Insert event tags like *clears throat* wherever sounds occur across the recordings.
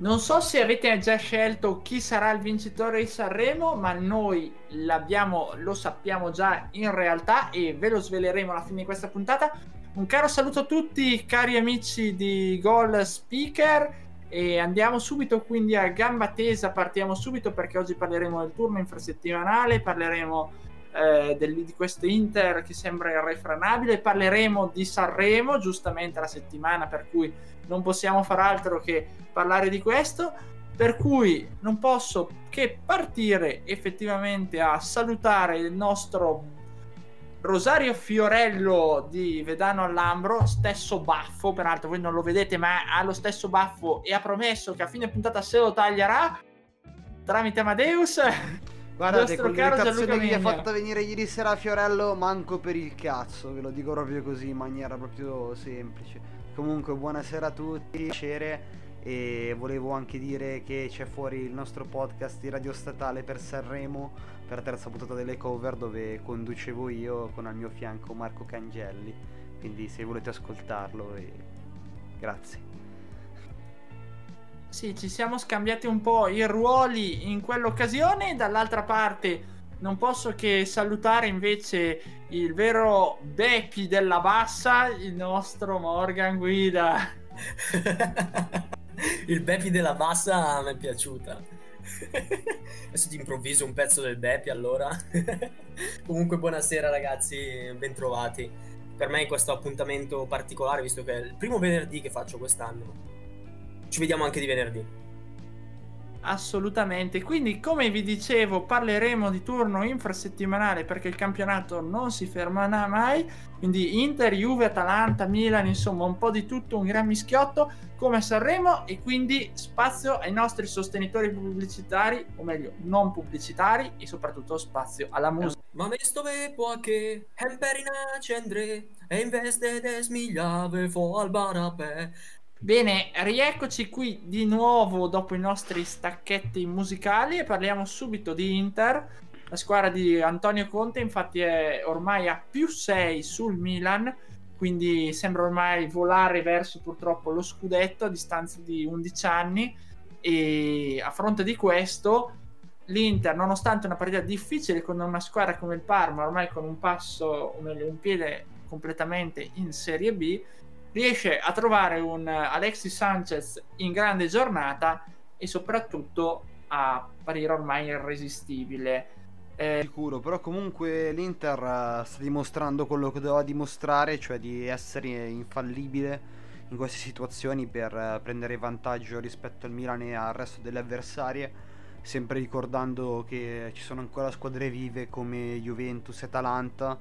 Non so se avete già scelto chi sarà il vincitore di Sanremo, ma noi lo sappiamo già in realtà e ve lo sveleremo alla fine di questa puntata. Un caro saluto a tutti, cari amici di Goal Speaker. E andiamo subito quindi a gamba tesa. Partiamo subito perché oggi parleremo del turno infrasettimanale, parleremo eh, del, di questo Inter che sembra irrefrenabile, parleremo di Sanremo, giustamente la settimana per cui non possiamo far altro che parlare di questo. Per cui non posso che partire effettivamente a salutare il nostro Rosario Fiorello di Vedano All'Ambro, stesso baffo, peraltro voi non lo vedete, ma ha lo stesso baffo e ha promesso che a fine puntata se lo taglierà tramite Amadeus. Guardate, con Gianluca che mi ha fatta venire ieri sera Fiorello, manco per il cazzo, ve lo dico proprio così in maniera proprio semplice. Comunque, buonasera a tutti, piacere. E volevo anche dire che c'è fuori il nostro podcast di Radio Statale per Sanremo, per terza puntata delle cover, dove conducevo io con al mio fianco Marco Cangelli. Quindi se volete ascoltarlo, e... grazie. Sì, ci siamo scambiati un po' i ruoli in quell'occasione. Dall'altra parte non posso che salutare invece il vero Beppi della Bassa, il nostro Morgan Guida. *laughs* il Bepi della bassa mi è piaciuta. *laughs* Adesso ti improvviso un pezzo del Bepi allora. *laughs* Comunque buonasera ragazzi, bentrovati. Per me questo appuntamento particolare, visto che è il primo venerdì che faccio quest'anno. Ci vediamo anche di venerdì. Assolutamente. Quindi, come vi dicevo, parleremo di turno infrasettimanale perché il campionato non si fermerà mai. Quindi Inter, Juve, Atalanta, Milan, insomma, un po' di tutto, un gran mischiotto come Sanremo e quindi spazio ai nostri sostenitori pubblicitari, o meglio, non pubblicitari e soprattutto spazio alla musica. Ma mesto ve può che Hemperina cendre e investe de smigliave fo al barapè. Bene, rieccoci qui di nuovo dopo i nostri stacchetti musicali e parliamo subito di Inter. La squadra di Antonio Conte infatti è ormai a più 6 sul Milan, quindi sembra ormai volare verso purtroppo lo scudetto a distanza di 11 anni e a fronte di questo l'Inter, nonostante una partita difficile con una squadra come il Parma, ormai con un passo, un piede completamente in Serie B, riesce a trovare un Alexis Sanchez in grande giornata e soprattutto a apparire ormai irresistibile. Eh, Sicuro, però comunque l'Inter eh, sta dimostrando quello che doveva dimostrare, cioè di essere infallibile in queste situazioni per eh, prendere vantaggio rispetto al Milan e al resto delle avversarie, sempre ricordando che ci sono ancora squadre vive come Juventus e Atalanta,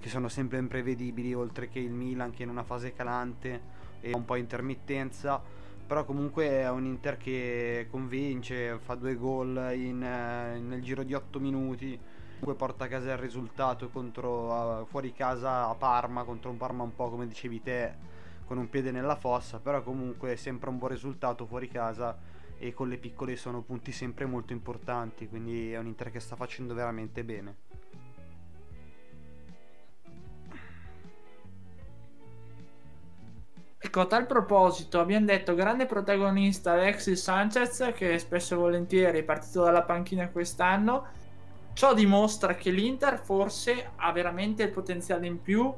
che sono sempre imprevedibili, oltre che il Milan che è in una fase calante e un po' intermittenza. Però comunque è un Inter che convince, fa due gol in, eh, nel giro di 8 minuti. Comunque porta a casa il risultato contro, fuori casa a Parma, contro un Parma un po' come dicevi te, con un piede nella fossa. Però comunque è sempre un buon risultato fuori casa e con le piccole sono punti sempre molto importanti. Quindi è un Inter che sta facendo veramente bene. Ecco, a tal proposito, abbiamo detto grande protagonista Alexis Sanchez, che spesso e volentieri è partito dalla panchina quest'anno. Ciò dimostra che l'Inter forse ha veramente il potenziale in più,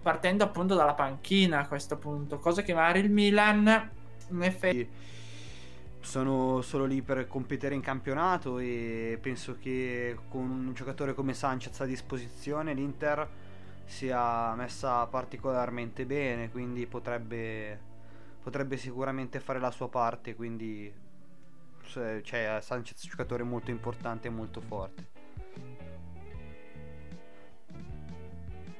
partendo appunto dalla panchina a questo punto, cosa che magari il Milan in effetti sono solo lì per competere in campionato e penso che con un giocatore come Sanchez a disposizione l'Inter sia messa particolarmente bene, quindi potrebbe, potrebbe sicuramente fare la sua parte, quindi cioè, Sanchez è un giocatore molto importante e molto forte.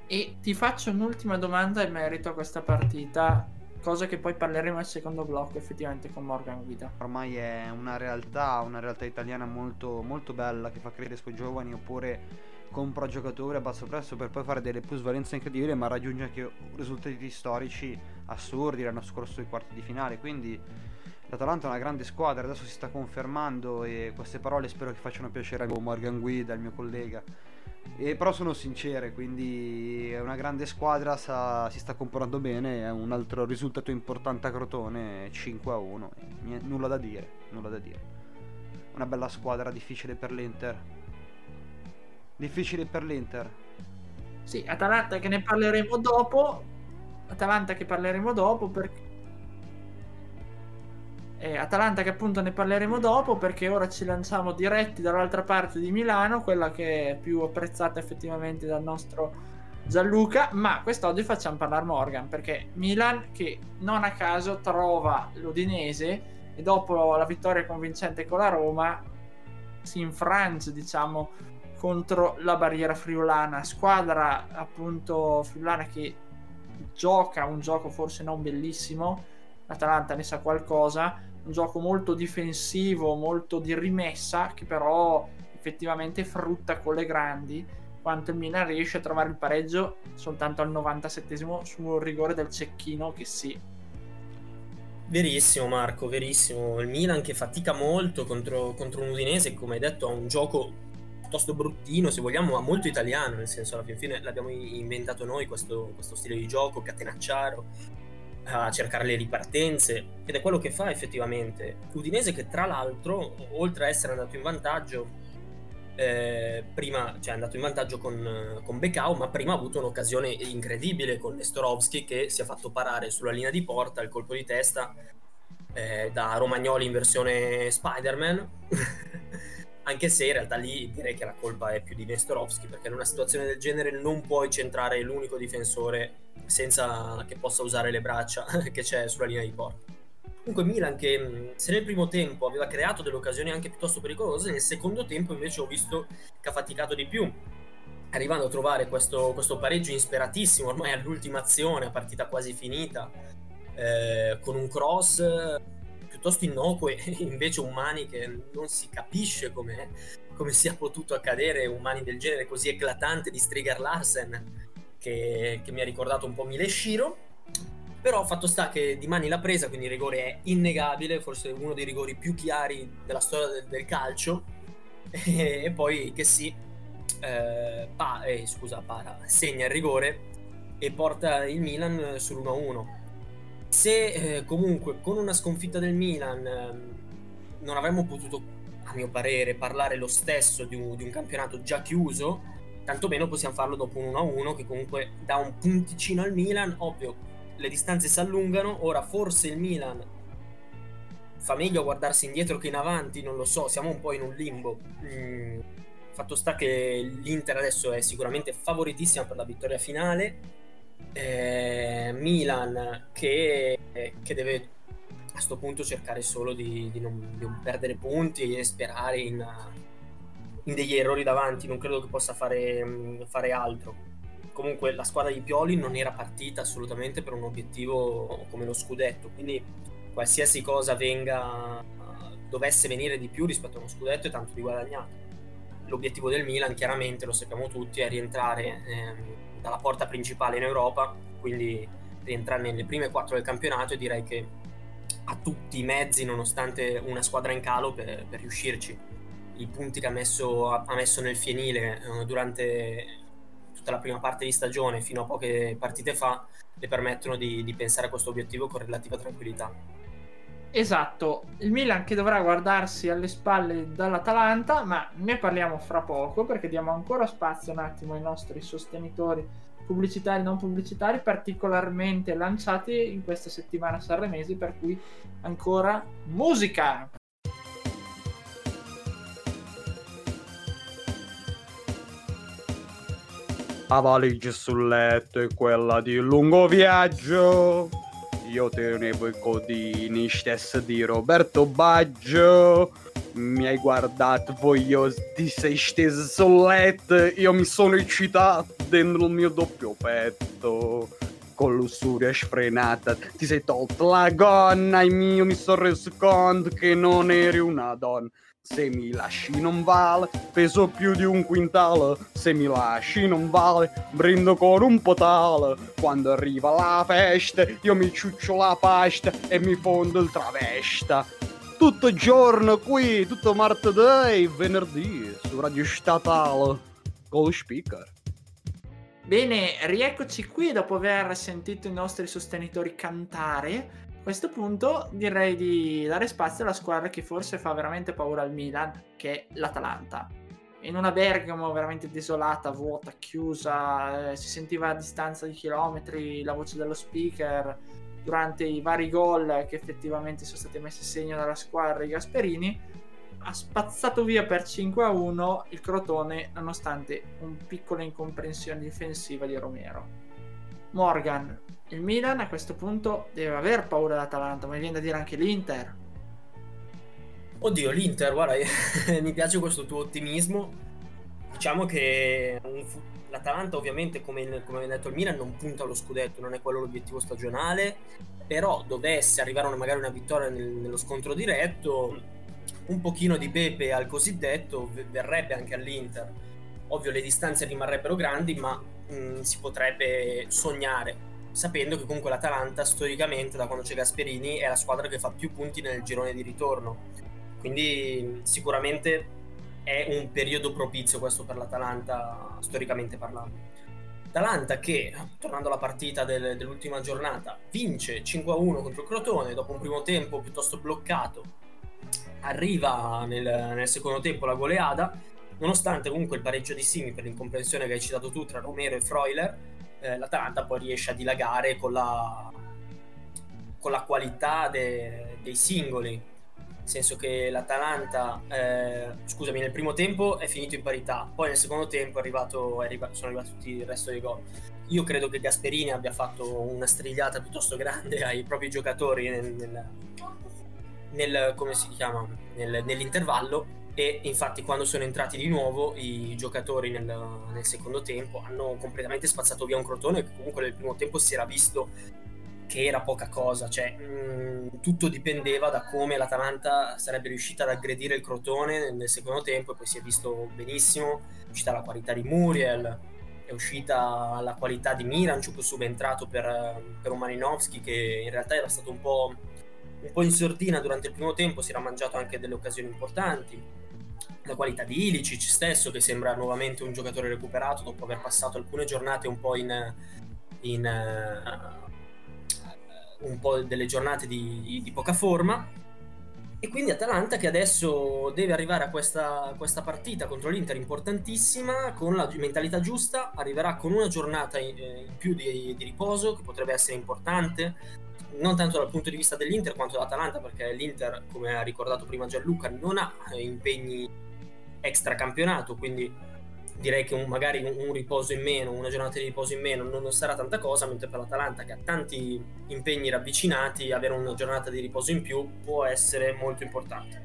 E ti faccio un'ultima domanda in merito a questa partita cosa che poi parleremo al secondo blocco effettivamente con Morgan Guida. Ormai è una realtà, una realtà italiana molto, molto bella che fa credere ai suoi giovani oppure compra giocatori a basso prezzo per poi fare delle plusvalenze incredibili ma raggiunge anche risultati storici assurdi l'anno scorso ai quarti di finale quindi l'Atalanta è una grande squadra adesso si sta confermando e queste parole spero che facciano piacere a Morgan Guida il mio collega e però sono sincere, quindi è una grande squadra, sa, si sta comportando bene, è un altro risultato importante a Crotone, 5 a 1, nulla da dire, nulla da dire. Una bella squadra, difficile per l'Inter. Difficile per l'Inter. Sì, Atalanta che ne parleremo dopo. Atalanta che parleremo dopo perché eh, Atalanta che appunto ne parleremo dopo perché ora ci lanciamo diretti dall'altra parte di Milano, quella che è più apprezzata effettivamente dal nostro Gianluca, ma quest'oggi facciamo parlare Morgan perché Milan che non a caso trova l'Udinese e dopo la vittoria convincente con la Roma si infrange diciamo contro la barriera friulana, squadra appunto friulana che gioca un gioco forse non bellissimo, l'Atalanta ne sa qualcosa, un gioco molto difensivo, molto di rimessa, che però effettivamente frutta con le grandi, quanto il Milan riesce a trovare il pareggio soltanto al 97 sul rigore del cecchino che sì. Verissimo Marco, verissimo. Il Milan che fatica molto contro, contro un Udinese, come hai detto, ha un gioco piuttosto bruttino, se vogliamo, ma molto italiano, nel senso alla fine l'abbiamo inventato noi questo, questo stile di gioco, catenacciaro, a cercare le ripartenze ed è quello che fa effettivamente. Udinese che tra l'altro, oltre a essere andato in vantaggio, eh, prima cioè è andato in vantaggio con, con Becao, ma prima ha avuto un'occasione incredibile con Nestorovski che si è fatto parare sulla linea di porta, il colpo di testa eh, da Romagnoli in versione Spider-Man. *laughs* Anche se in realtà lì direi che la colpa è più di Nestorovski, perché in una situazione del genere non puoi centrare l'unico difensore senza che possa usare le braccia *laughs* che c'è sulla linea di porta. Comunque Milan che se nel primo tempo aveva creato delle occasioni anche piuttosto pericolose, nel secondo tempo invece ho visto che ha faticato di più, arrivando a trovare questo, questo pareggio insperatissimo ormai all'ultima azione, a partita quasi finita, eh, con un cross piuttosto innocuo e *laughs* invece un Mani che non si capisce come, come sia potuto accadere un Mani del genere così eclatante di Strigar Larsen che, che mi ha ricordato un po' Mileshiro. Però fatto sta che di mani l'ha presa, quindi il rigore è innegabile, forse uno dei rigori più chiari della storia del, del calcio. *laughs* E, e, poi che sì, eh, pa, eh, scusa, para, segna il rigore e porta il Milan sull'1-1. Se eh, comunque con una sconfitta del Milan ehm, non avremmo potuto, a mio parere, parlare lo stesso di un, di un campionato già chiuso, tanto meno possiamo farlo dopo un 1-1 che comunque dà un punticino al Milan, ovvio le distanze si allungano, ora forse il Milan fa meglio guardarsi indietro che in avanti, non lo so, siamo un po' in un limbo. Mm, fatto sta che l'Inter adesso è sicuramente favoritissima per la vittoria finale. Eh, Milan che, che, deve a questo punto cercare solo di, di, non, di non perdere punti e sperare in, in degli errori davanti, non credo che possa fare, mm, fare altro. Comunque la squadra di Pioli non era partita assolutamente per un obiettivo come lo scudetto, quindi qualsiasi cosa venga, dovesse venire di più rispetto a uno scudetto è tanto di guadagnato. L'obiettivo del Milan, chiaramente lo sappiamo tutti, è rientrare ehm, dalla porta principale in Europa, quindi rientrare nelle prime quattro del campionato e direi che ha tutti i mezzi, nonostante una squadra in calo, per, per riuscirci i punti che ha messo, ha messo nel fienile eh, durante tutta la prima parte di stagione fino a poche partite fa le permettono di, di pensare a questo obiettivo con relativa tranquillità. Esatto, il Milan che dovrà guardarsi alle spalle dall'Atalanta, ma ne parliamo fra poco perché diamo ancora spazio un attimo ai nostri sostenitori pubblicitari e non pubblicitari particolarmente lanciati in questa settimana sanremesi per cui ancora musica! La valigia sul letto è quella di lungo viaggio. Io tenevo i codini stessi di Roberto Baggio. Mi hai guardato voglioso di sei stesi sul letto. Io mi sono eccitato dentro il mio doppio petto. con lussuria sfrenata ti sei tolto la gonna e mio mi sono reso conto che non eri una donna se mi lasci non vale, peso più di un quintale. Se mi lasci non vale, brindo con un potale. Quando arriva la festa, io mi ciuccio la pasta e mi fondo il travesta. Tutto giorno qui, tutto martedì e venerdì su Radio Statale con lo speaker. Bene, rieccoci qui dopo aver sentito i nostri sostenitori cantare questo punto direi di dare spazio alla squadra che forse fa veramente paura al Milan, che è l'Atalanta. In una Bergamo veramente desolata, vuota, chiusa, eh, si sentiva a distanza di chilometri la voce dello speaker durante i vari gol che effettivamente sono stati messi a segno dalla squadra di Gasperini. Ha spazzato via per 5 a 1 il Crotone nonostante un piccolo incomprensione difensiva di Romero. Morgan, il Milan a questo punto deve aver paura dell'Atalanta, ma mi viene da dire anche l'Inter. Oddio, l'Inter, guarda, *laughs* mi piace questo tuo ottimismo. Diciamo che fu- l'Atalanta ovviamente, come, come detto il Milan, non punta allo scudetto, non è quello l'obiettivo stagionale, però dovesse arrivare una, magari una vittoria nel, nello scontro diretto, un pochino di pepe al cosiddetto verrebbe anche all'Inter. Ovvio le distanze rimarrebbero grandi, ma mh, mm, si potrebbe sognare sapendo che comunque l'Atalanta storicamente da quando c'è Gasperini è la squadra che fa più punti nel girone di ritorno. Quindi sicuramente è un periodo propizio questo per l'Atalanta storicamente parlando. Atalanta che, tornando alla partita del, dell'ultima giornata, vince 5-1 contro il Crotone dopo un primo tempo piuttosto bloccato. Arriva nel, nel secondo tempo la goleada, nonostante comunque il pareggio di Simi per l'incomprensione che hai citato tu tra Romero e Freuler, eh, l'Atalanta poi riesce a dilagare con la, con la qualità de, dei singoli. Nel senso che l'Atalanta, eh, scusami, nel primo tempo è finito in parità, poi nel secondo tempo è arrivato, è arrivato, sono arrivati tutti il resto dei gol. Io credo che Gasperini abbia fatto una strigliata piuttosto grande ai propri giocatori nel, nel, nel nell'intervallo e infatti quando sono entrati di nuovo i giocatori nel, nel, secondo tempo hanno completamente spazzato via un crotone che comunque nel primo tempo si era visto che era poca cosa, cioè mh, mm, tutto dipendeva da come l'Atalanta sarebbe riuscita ad aggredire il crotone nel, secondo tempo e poi si è visto benissimo, è uscita la qualità di Muriel, è uscita la qualità di Miranchuk subentrato per, per un Malinowski che in realtà era stato un po', un po' in sordina durante il primo tempo, si era mangiato anche delle occasioni importanti la qualità di Ilicic stesso che sembra nuovamente un giocatore recuperato dopo aver passato alcune giornate un po' in, in uh, un po' delle giornate di, di, poca forma. E quindi Atalanta che adesso deve arrivare a questa, questa partita contro l'Inter importantissima con la mentalità giusta arriverà con una giornata in, in più di, di riposo che potrebbe essere importante non tanto dal punto di vista dell'Inter quanto dell'Atalanta perché l'Inter come ha ricordato prima Gianluca non ha impegni extra campionato, quindi direi che un, magari un, un, riposo in meno, una giornata di riposo in meno non, non, sarà tanta cosa, mentre per l'Atalanta che ha tanti impegni ravvicinati, avere una giornata di riposo in più può essere molto importante.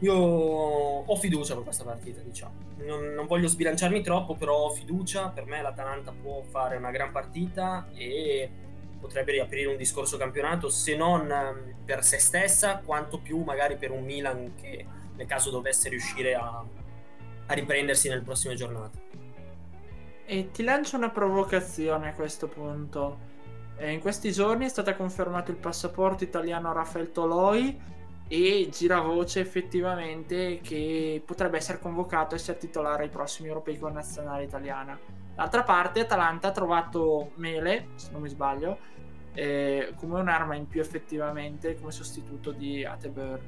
Io ho fiducia per questa partita, diciamo. Non, non voglio sbilanciarmi troppo, però ho fiducia. Per me l'Atalanta può fare una gran partita e potrebbe riaprire un discorso campionato, se non ehm, per se stessa, quanto più magari per un Milan che nel caso dovesse riuscire a, a riprendersi nelle prossime giornate. E ti lancio una provocazione a questo punto. Eh, in questi giorni è stato confermato il passaporto italiano a Rafael Toloi e gira voce effettivamente che potrebbe essere convocato e essere titolare ai prossimi europei con nazionale italiana. D'altra parte Atalanta ha trovato Mele, se non mi sbaglio, eh, come un'arma in più effettivamente come sostituto di Atebur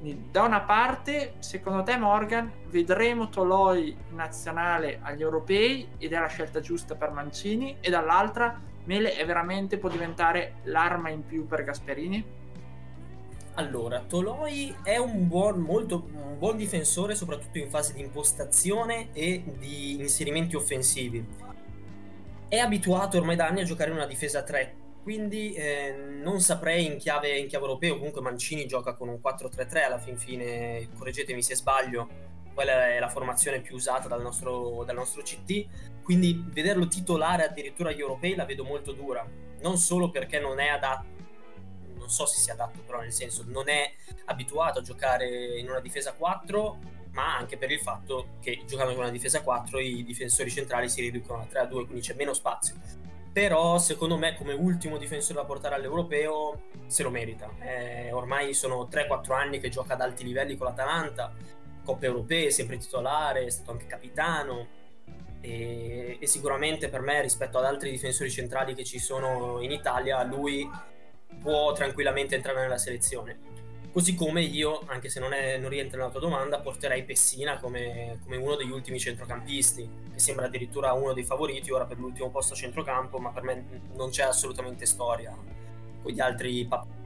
da una parte, secondo te Morgan, vedremo Toloi nazionale agli europei ed è la scelta giusta per Mancini e dall'altra Mele è veramente può diventare l'arma in più per Gasperini? Allora, Toloi è un buon, molto, un buon difensore soprattutto in fase di impostazione e di inserimenti offensivi. È abituato ormai da anni a giocare in una difesa 3, quindi eh, non saprei in chiave, in chiave europeo, comunque Mancini gioca con un 4-3-3 alla fin fine, correggetemi se sbaglio, quella è la formazione più usata dal nostro, dal nostro CT, quindi vederlo titolare addirittura agli europei la vedo molto dura. non solo perché non è adatto, non so se sia adatto, però nel senso non è abituato a giocare in una difesa 4, ma anche per il fatto che giocando con una difesa 4 i difensori centrali si riducono a 3 a 2, quindi c'è meno spazio. Però secondo me come ultimo difensore da portare all'europeo se lo merita. Eh, ormai sono 3-4 anni che gioca ad alti livelli con l'Atalanta, coppe europee, sempre titolare, è stato anche capitano e, e, sicuramente per me rispetto ad altri difensori centrali che ci sono in Italia lui può tranquillamente entrare nella selezione così come io anche se non, è, non rientra nella tua domanda porterei Pessina come, come, uno degli ultimi centrocampisti che sembra addirittura uno dei favoriti ora per l'ultimo posto a centrocampo ma per me non c'è assolutamente storia con gli altri papà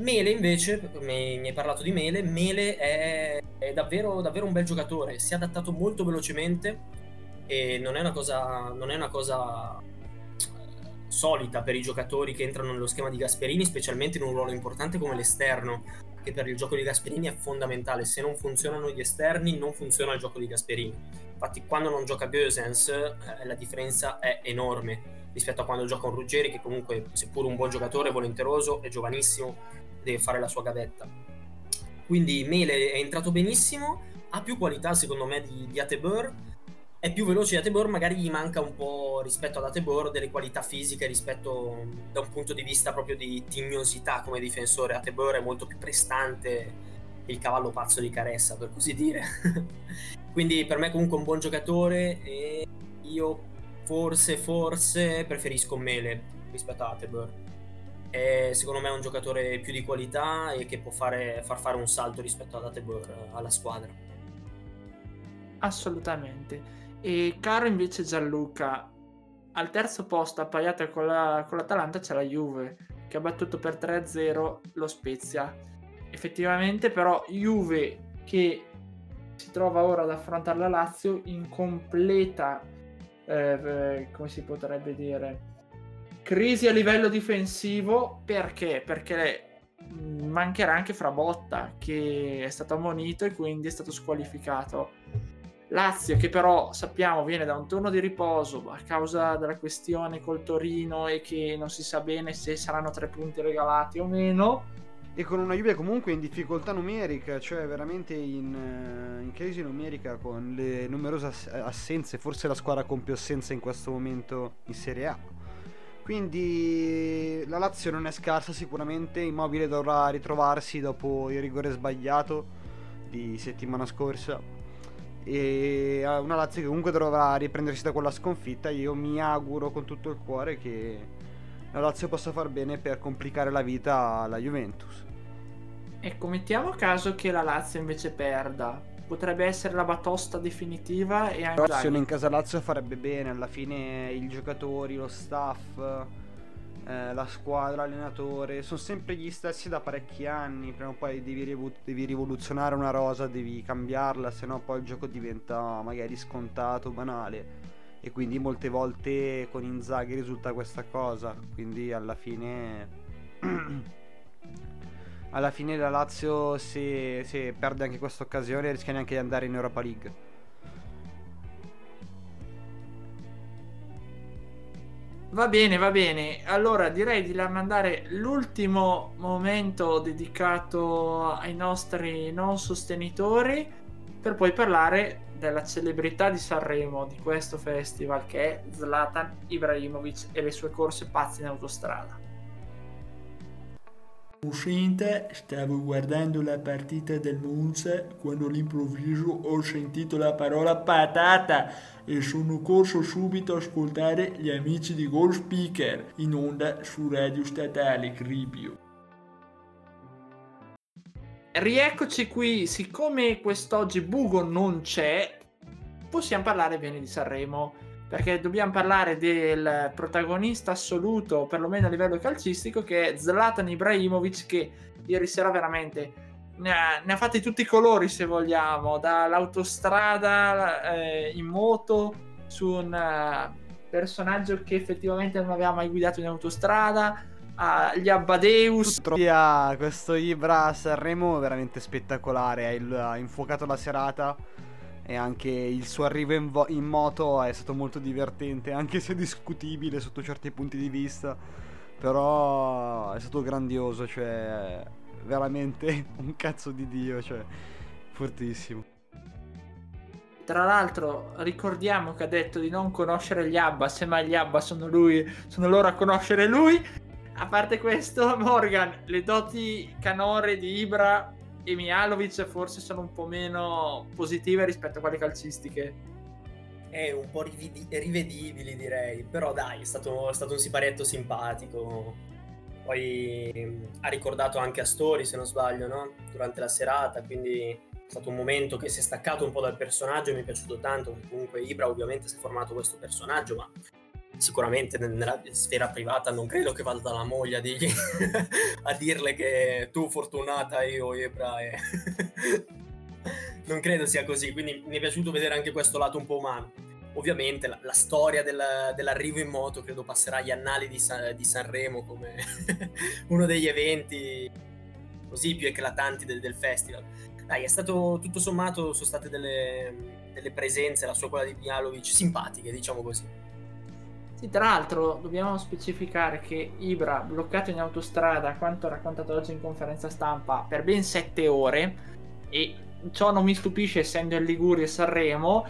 Mele invece, mi, hai parlato di Mele, Mele è, è davvero, davvero un bel giocatore, si è adattato molto velocemente e non è una cosa, non è una cosa eh, solita per i giocatori che entrano nello schema di Gasperini, specialmente in un ruolo importante come l'esterno, che per il gioco di Gasperini è fondamentale. Se non funzionano gli esterni, non funziona il gioco di Gasperini. Infatti, quando non gioca Goesens, eh, la differenza è enorme rispetto a quando gioca un Ruggeri, che comunque, seppur un buon giocatore, volenteroso, è giovanissimo, deve fare la sua gavetta. Quindi Mele è entrato benissimo, ha più qualità secondo me di, di Atebur, è più veloce di Atebor, magari gli manca un po' rispetto ad Atebor delle qualità fisiche rispetto da un punto di vista proprio di tignosità come difensore. Atebor è molto più prestante, il cavallo pazzo di Caressa, per così dire. *laughs* Quindi per me comunque un buon giocatore e io forse, forse preferisco Mele rispetto a Atebor. È, secondo me è un giocatore più di qualità e che può fare, far fare un salto rispetto ad Atebor alla squadra. Assolutamente. E caro invece Gianluca, al terzo posto appaiata con, la, con l'Atalanta c'è la Juve che ha battuto per 3-0 lo Spezia. Effettivamente però Juve che si trova ora ad affrontare la Lazio in completa, eh, come si potrebbe dire, crisi a livello difensivo perché? Perché mancherà anche Frabotta che è stato ammonito e quindi è stato squalificato Lazio che però sappiamo viene da un turno di riposo a causa della questione col Torino e che non si sa bene se saranno tre punti regalati o meno. E con una Juve comunque in difficoltà numerica, cioè veramente in, eh, in crisi numerica con le numerose assenze, forse la squadra con più assenze in questo momento in Serie A. Quindi la Lazio non è scarsa sicuramente, Immobile dovrà ritrovarsi dopo il rigore sbagliato di settimana scorsa e una Lazio che comunque dovrà riprendersi da quella sconfitta io mi auguro con tutto il cuore che la Lazio possa far bene per complicare la vita alla Juventus. Ecco mettiamo caso che la Lazio invece perda. Potrebbe essere la batosta definitiva e anche l'azione in casa Lazio farebbe bene alla fine i giocatori lo staff eh, la squadra, l'allenatore, sono sempre gli stessi da parecchi anni, prima o poi devi, rivo- devi rivoluzionare una rosa, devi cambiarla, se no poi il gioco diventa magari scontato, banale e quindi molte volte con Inzaghi risulta questa cosa, quindi alla fine *clears throat* alla fine la Lazio se, se perde anche questa occasione rischia neanche di andare in Europa League. Va bene, va bene. Allora direi di mandare l'ultimo momento dedicato ai nostri non sostenitori per poi parlare della celebrità di Sanremo, di questo festival che è Zlatan Ibrahimovic e le sue corse pazze in autostrada. Uscente, stavo guardando la partita del Monza quando all'improvviso ho sentito la parola patata e sono corso subito a ascoltare gli amici di Gold Speaker in onda su Radio Statale Cribio. Rieccoci qui, siccome quest'oggi Bugo non c'è, possiamo parlare bene di Sanremo perché dobbiamo parlare del protagonista assoluto, perlomeno a livello calcistico, che è Zlatan Ibrahimovic, che ieri sera veramente ne ha, ne ha fatti tutti i colori, se vogliamo, dall'autostrada eh, in moto su un uh, personaggio che effettivamente non aveva mai guidato in autostrada, agli Abbadeus. Questo Ibra Sanremo veramente spettacolare, ha infuocato la serata e anche il suo arrivo in, vo- in moto è stato molto divertente, anche se discutibile sotto certi punti di vista, però è stato grandioso, cioè veramente *laughs* un cazzo di dio, cioè fortissimo. Tra l'altro ricordiamo che ha detto di non conoscere gli Abba, semmai gli Abba sono, lui, sono loro a conoscere lui. A parte questo, Morgan, le doti canore di Ibra e Mialovic forse sono un po' meno positive rispetto a quelle calcistiche. È un po' rividi- rivedibili direi, però dai, è stato, è stato un siparietto simpatico. Poi ha ricordato anche Astori, se non sbaglio, no? durante la serata, quindi è stato un momento che si è staccato un po' dal personaggio mi è piaciuto tanto. Comunque Ibra ovviamente si è formato questo personaggio, ma sicuramente nella sfera privata non credo che vada la moglie a, dirgli, *laughs* a dirle che tu fortunata io Ibra e... *laughs* non credo sia così, quindi mi è piaciuto vedere anche questo lato un po' umano. Ovviamente la, la storia del, dell'arrivo in moto credo passerà agli annali di, San, di Sanremo come *laughs* uno degli eventi così più eclatanti del, del festival dai, è stato tutto sommato, sono state delle, delle presenze, la sua quella di Mialovic, simpatiche, diciamo così. Sì, tra l'altro dobbiamo specificare che Ibra, bloccato in autostrada, quanto raccontato oggi in conferenza stampa, per ben sette ore, e ciò non mi stupisce essendo in Liguria e Sanremo,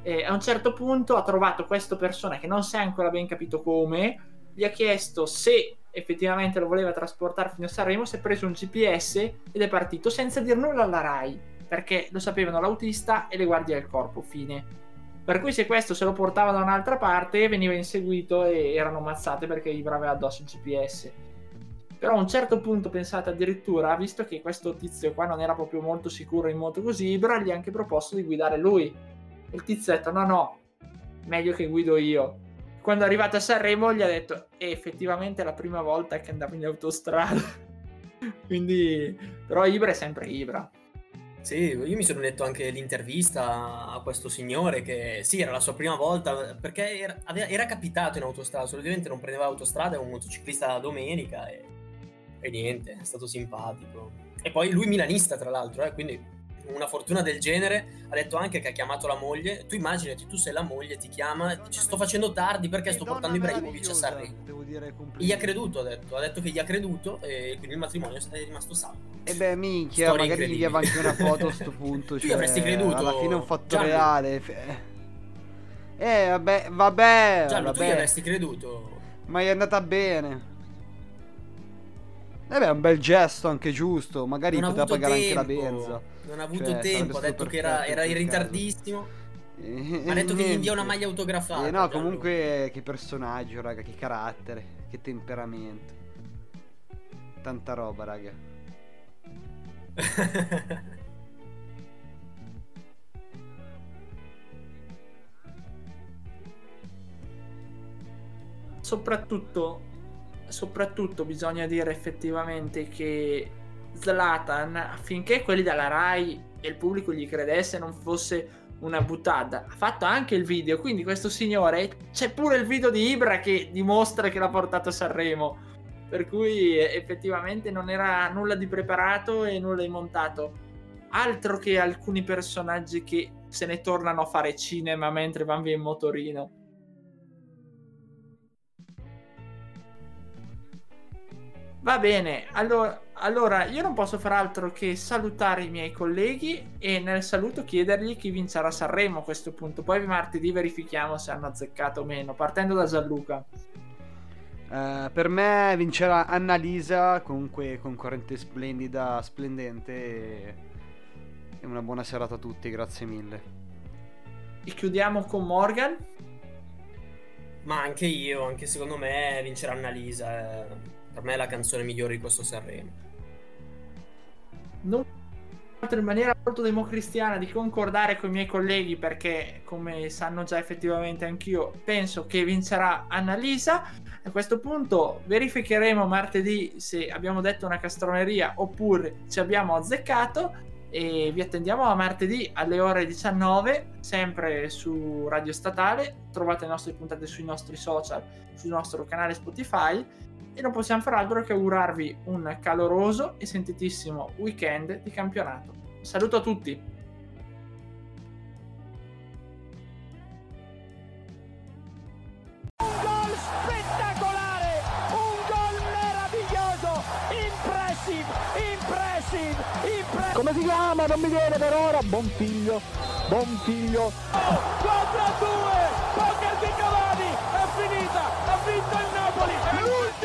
eh, a un certo punto ha trovato questa persona che non si è ancora ben capito come, gli ha chiesto se effettivamente lo voleva trasportare fino a Sanremo, si è preso un GPS ed è partito senza dir nulla alla RAI, perché lo sapevano l'autista e le guardie del corpo, fine. Per cui se questo se lo portava da un'altra parte veniva inseguito e erano ammazzate perché Ibra aveva addosso il GPS. Però a un certo punto pensate addirittura, visto che questo tizio qua non era proprio molto sicuro in moto così, Ibra gli ha anche proposto di guidare lui. Il tizio ha detto no no, meglio che guido io quando è arrivato a Sanremo gli ha detto e effettivamente è la prima volta che andavo in autostrada *laughs* quindi però Ibra è sempre Ibra sì, io mi sono letto anche l'intervista a questo signore che sì, era la sua prima volta perché era, era capitato in autostrada, solitamente non prendeva autostrada, è un motociclista la domenica e, e, niente, è stato simpatico. E poi lui milanista tra l'altro, eh, quindi una fortuna del genere, ha detto anche che ha chiamato la moglie. Tu immaginati, tu sei la moglie, ti chiama, dice sto facendo tardi perché sto portando Ibrahimovic a Sanremo. Devo dire e gli ha creduto, ha detto. Ha detto che gli ha creduto e quindi il matrimonio è rimasto salvo. E beh, minchia, Storia magari gli anche una foto a sto *laughs* punto. Cioè, tu avresti creduto. Alla fine un fatto Gianni. reale. Eh, vabbè, vabbè. Gianni, vabbè. tu gli avresti creduto. Ma è andata bene. Eh beh, è un bel gesto anche giusto. Magari non poteva pagare tempo. anche la benza. Non ha avuto cioè, tempo, ha detto che era, era in ritardissimo. Eh, ha detto che gli invia una maglia autografata. Eh, no, comunque che personaggio, raga, che carattere, che temperamento. Tanta roba, raga. *laughs* Soprattutto soprattutto bisogna dire effettivamente che Zlatan, affinché quelli della Rai e il pubblico gli credesse, non fosse una buttata, ha fatto anche il video. Quindi, questo signore c'è pure il video di Ibra che dimostra che l'ha portato a Sanremo. Per cui effettivamente non era nulla di preparato e nulla di montato. Altro che alcuni personaggi che se ne tornano a fare cinema mentre vanno via in motorino. Va bene, allora, allora, io non posso far altro che salutare i miei colleghi e nel saluto chiedergli chi vincerà Sanremo a questo punto. Poi martedì verifichiamo se hanno azzeccato o meno, partendo da Gianluca. Uh, per me vincerà Annalisa, comunque concorrente splendida, splendente e... e una buona serata a tutti, grazie mille. E chiudiamo con Morgan. Ma anche io, anche secondo me vincerà Annalisa. Eh per me è la canzone migliore di questo Sanremo. Non in maniera molto democristiana di concordare con i miei colleghi perché come sanno già effettivamente anch'io penso che vincerà Annalisa. A questo punto verificheremo martedì se abbiamo detto una castroneria oppure ci abbiamo azzeccato. E vi attendiamo a martedì alle ore 19 sempre su Radio Statale. Trovate le nostre puntate sui nostri social sul nostro canale Spotify e non possiamo far altro che augurarvi un caloroso e sentitissimo weekend di campionato. Saluto a tutti! Come si chiama? Non mi viene per ora. Buon figlio, buon figlio. 4 a 2!